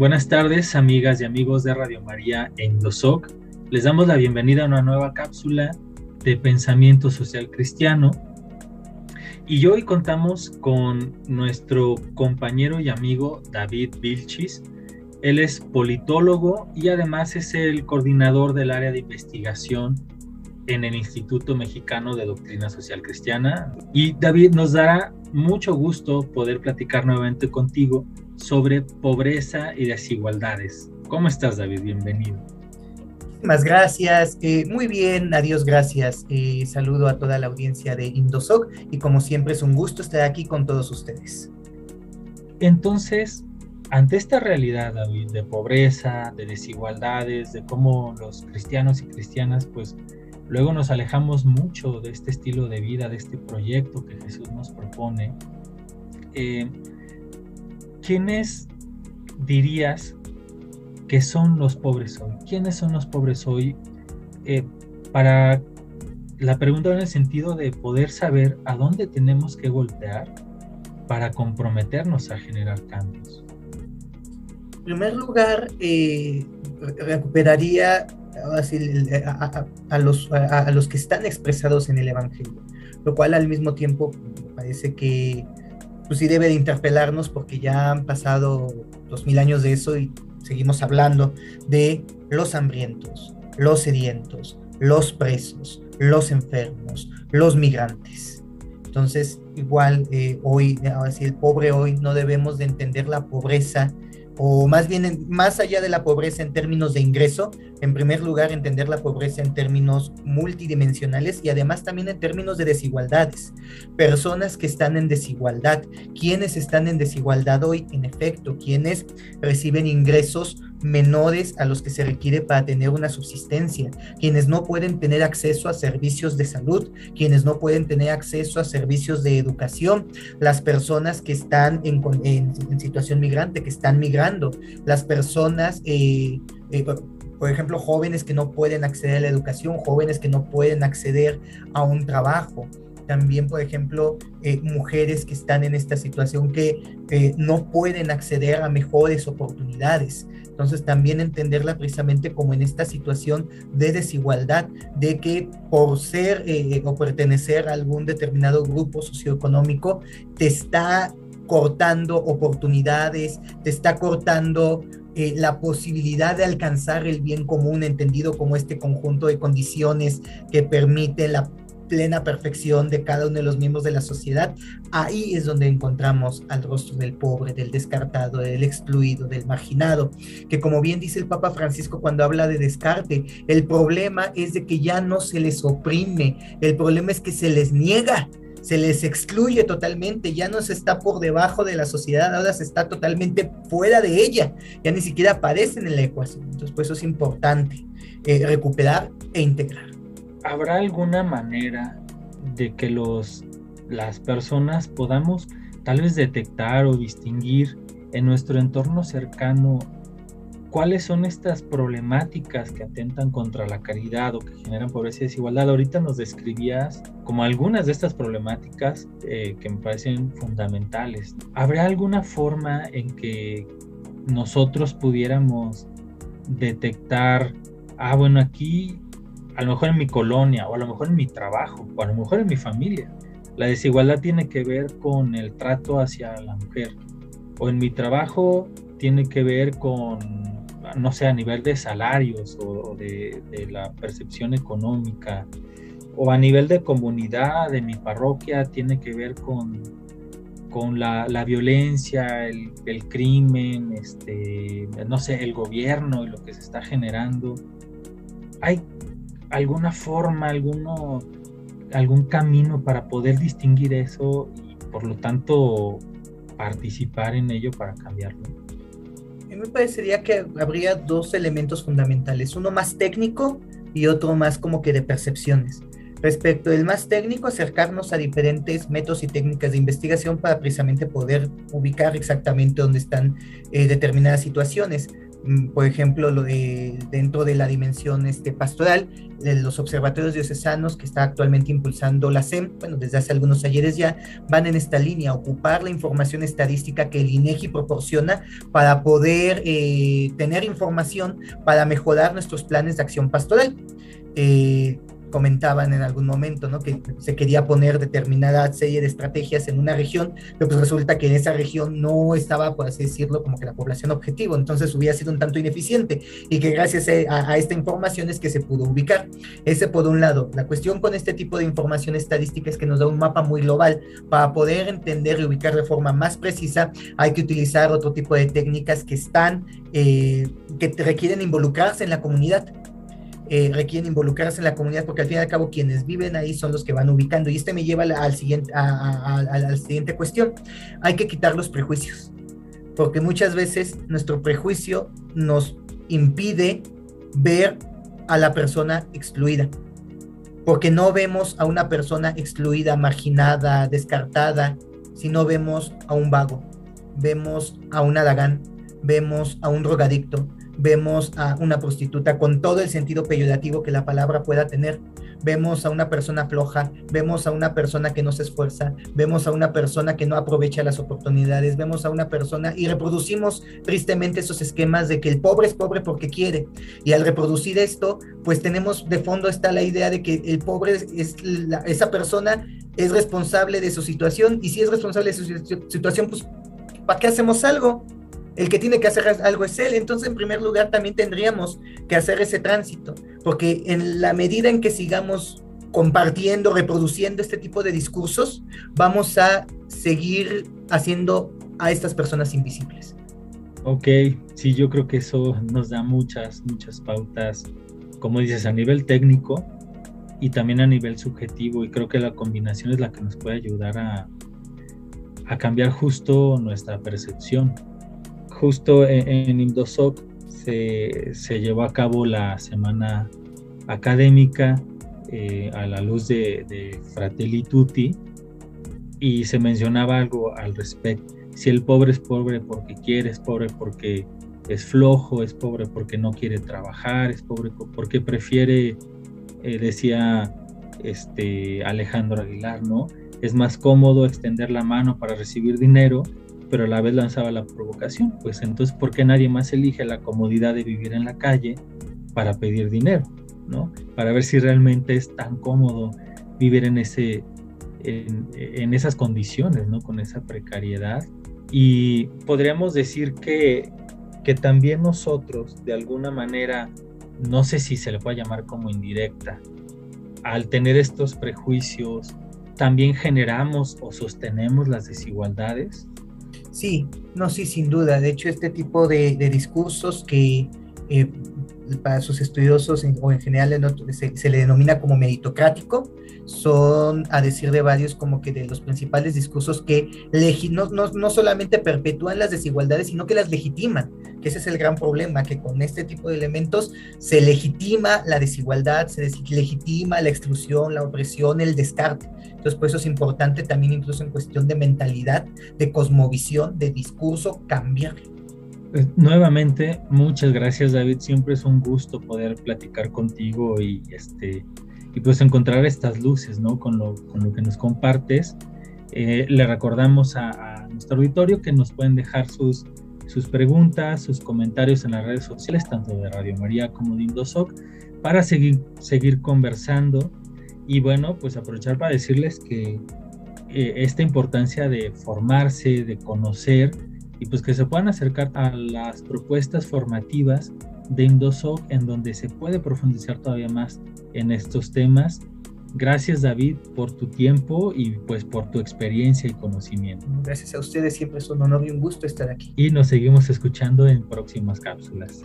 Buenas tardes, amigas y amigos de Radio María en Dosoc. Les damos la bienvenida a una nueva cápsula de pensamiento social cristiano. Y hoy contamos con nuestro compañero y amigo David Vilchis. Él es politólogo y además es el coordinador del área de investigación en el Instituto Mexicano de Doctrina Social Cristiana. Y David, nos dará mucho gusto poder platicar nuevamente contigo sobre pobreza y desigualdades. ¿Cómo estás, David? Bienvenido. Muchas gracias. Eh, muy bien, adiós, gracias. Eh, saludo a toda la audiencia de Indosoc y como siempre es un gusto estar aquí con todos ustedes. Entonces, ante esta realidad, David, de pobreza, de desigualdades, de cómo los cristianos y cristianas, pues luego nos alejamos mucho de este estilo de vida, de este proyecto que Jesús nos propone, eh, ¿quiénes dirías que son los pobres hoy? ¿Quiénes son los pobres hoy? Eh, para la pregunta en el sentido de poder saber a dónde tenemos que voltear para comprometernos a generar cambios. En primer lugar, eh, recuperaría a, los, a, los, que están expresados en el Evangelio, lo cual al mismo tiempo parece que pues sí debe de interpelarnos porque ya han pasado dos mil años de eso y seguimos hablando de los hambrientos, los sedientos, los presos, los enfermos, los migrantes. Entonces, igual eh, hoy, ahora sí, el pobre hoy no debemos de entender la pobreza o más bien más allá de la pobreza en términos de ingreso, en primer lugar entender la pobreza en términos multidimensionales y además también en términos de desigualdades. Personas que están en desigualdad, quienes están en desigualdad hoy, en efecto, quienes reciben ingresos menores a los que se requiere para tener una subsistencia, quienes no pueden tener acceso a servicios de salud, quienes no pueden tener acceso a servicios de educación, las personas que están en, situación migrante, que están migrando, las personas, eh, eh, por ejemplo, jóvenes que no pueden acceder a la educación, jóvenes que no pueden acceder a un trabajo también, por ejemplo, eh, mujeres que están en esta situación que no pueden acceder a mejores oportunidades. Entonces también entenderla precisamente como en esta situación de desigualdad, de que por ser eh, o pertenecer a algún determinado grupo socioeconómico, te está cortando oportunidades, te está cortando eh, la posibilidad de alcanzar el bien común, entendido como este conjunto de condiciones que permite la plena perfección de cada uno de los miembros de la sociedad, ahí es donde encontramos al rostro del pobre, del descartado, del excluido, del marginado, que como bien dice el Papa Francisco cuando habla de descarte, el problema es de que ya no se les oprime, el problema es que se les niega se les excluye totalmente, ya no se está por debajo de la sociedad, ahora se está totalmente fuera de ella, ya ni siquiera aparecen en la ecuación. Entonces, pues eso es importante, eh, recuperar e integrar. ¿Habrá alguna manera de que los, las personas podamos tal vez detectar o distinguir en nuestro entorno cercano cuáles son estas problemáticas que atentan contra la caridad o que generan pobreza y desigualdad. Ahorita nos describías como algunas de estas problemáticas eh, que me parecen fundamentales. ¿Habrá alguna forma en que nosotros pudiéramos detectar, ah, bueno, aquí a lo mejor en mi colonia, o a lo mejor en mi trabajo, o a lo mejor en mi familia. La desigualdad tiene que ver con el trato hacia la mujer, o en mi trabajo tiene que ver con, no sé, a nivel de salarios o, de, la percepción económica, o a nivel de comunidad, de mi parroquia, tiene que ver con, con la, violencia, el, el, crimen, este, no sé, el gobierno y lo que se está generando. Hay alguna forma, alguno, algún camino para poder distinguir eso y por lo tanto participar en ello para cambiarlo? A mí me parecería que habría dos elementos fundamentales, uno más técnico y otro más como que de percepciones. Respecto del más técnico, acercarnos a diferentes métodos y técnicas de investigación para precisamente poder ubicar exactamente dónde están eh, determinadas situaciones por ejemplo, lo de, dentro de la dimensión este, pastoral, los observatorios diocesanos que está actualmente impulsando la SEM, bueno, desde hace algunos ayeres ya, van en esta línea, ocupar la información estadística que el INEGI proporciona para poder eh, tener información para mejorar nuestros planes de acción pastoral. Eh, comentaban en algún momento, ¿no? Que se quería poner determinada serie de estrategias en una región, pero pues resulta que en esa región no estaba, por así decirlo, como que la población objetivo, entonces hubiera sido un tanto ineficiente y que gracias a, esta información es que se pudo ubicar. Ese por un lado. La cuestión con este tipo de información estadística es que nos da un mapa muy global. Para poder entender y ubicar de forma más precisa, hay que utilizar otro tipo de técnicas que están, eh, que requieren involucrarse en la comunidad eh, requieren involucrarse en la comunidad, porque al fin y al cabo quienes viven ahí son los que van ubicando. Y este me lleva al siguiente, a, la siguiente cuestión. Hay que quitar los prejuicios, porque muchas veces nuestro prejuicio nos impide ver a la persona excluida, porque no vemos a una persona excluida, marginada, descartada, sino vemos a un vago, vemos a un adagán, vemos a un drogadicto, vemos a una prostituta con todo el sentido peyorativo que la palabra pueda tener. Vemos a una persona floja, vemos a una persona que no se esfuerza, vemos a una persona que no aprovecha las oportunidades, vemos a una persona y reproducimos tristemente esos esquemas de que el pobre es pobre porque quiere. Y al reproducir esto, pues tenemos de fondo está la idea de que el pobre es esa persona es responsable de su situación y si es responsable de su situación, pues ¿para qué hacemos algo? El que tiene que hacer algo es él. Entonces, en primer lugar, también tendríamos que hacer ese tránsito, porque en la medida en que sigamos compartiendo, reproduciendo este tipo de discursos, vamos a seguir haciendo a estas personas invisibles. Ok, sí, yo creo que eso nos da muchas, muchas pautas, como dices, a nivel técnico y también a nivel subjetivo, y creo que la combinación es la que nos puede ayudar a, a cambiar justo nuestra percepción justo en, Indosoc se, llevó a cabo la semana académica eh, a la luz de, Fratelli Tutti y se mencionaba algo al respecto. Si el pobre es pobre porque quiere, es pobre porque es flojo, es pobre porque no quiere trabajar, es pobre porque prefiere, eh, decía este Alejandro Aguilar, ¿no? Es más cómodo extender la mano para recibir dinero pero a la vez lanzaba la provocación, pues entonces, ¿por qué nadie más elige la comodidad de vivir en la calle para pedir dinero? ¿no? Para ver si realmente es tan cómodo vivir en, ese, en, esas condiciones, ¿no? Con esa precariedad. Y podríamos decir que, que también nosotros, de alguna manera, no sé si se le puede llamar como indirecta, al tener estos prejuicios, también generamos o sostenemos las desigualdades Sí, no, sí, sin duda. De hecho, este tipo de, discursos que eh, para sus estudiosos o en general se, le denomina como meritocrático, son, a decir de varios, como que de los principales discursos que no, no, solamente perpetúan las desigualdades, sino que las legitiman, que ese es el gran problema, que con este tipo de elementos se legitima la desigualdad, se legitima la exclusión, la opresión, el descarte. Entonces, por eso es importante también incluso en cuestión de mentalidad, de cosmovisión, de discurso, cambiar. Pues, nuevamente, muchas gracias David, siempre es un gusto poder platicar contigo y este y pues encontrar estas luces, ¿no? Con lo, con lo que nos compartes. Eh, le recordamos a, nuestro auditorio que nos pueden dejar sus, sus preguntas, sus comentarios en las redes sociales, tanto de Radio María como de Indosoc, para seguir, seguir conversando y bueno, pues aprovechar para decirles que eh, esta importancia de formarse, de conocer y pues que se puedan acercar a las propuestas formativas de Indosoc en donde se puede profundizar todavía más en estos temas. Gracias David por tu tiempo y pues por tu experiencia y conocimiento. Gracias a ustedes, siempre es un honor y un gusto estar aquí. Y nos seguimos escuchando en próximas cápsulas.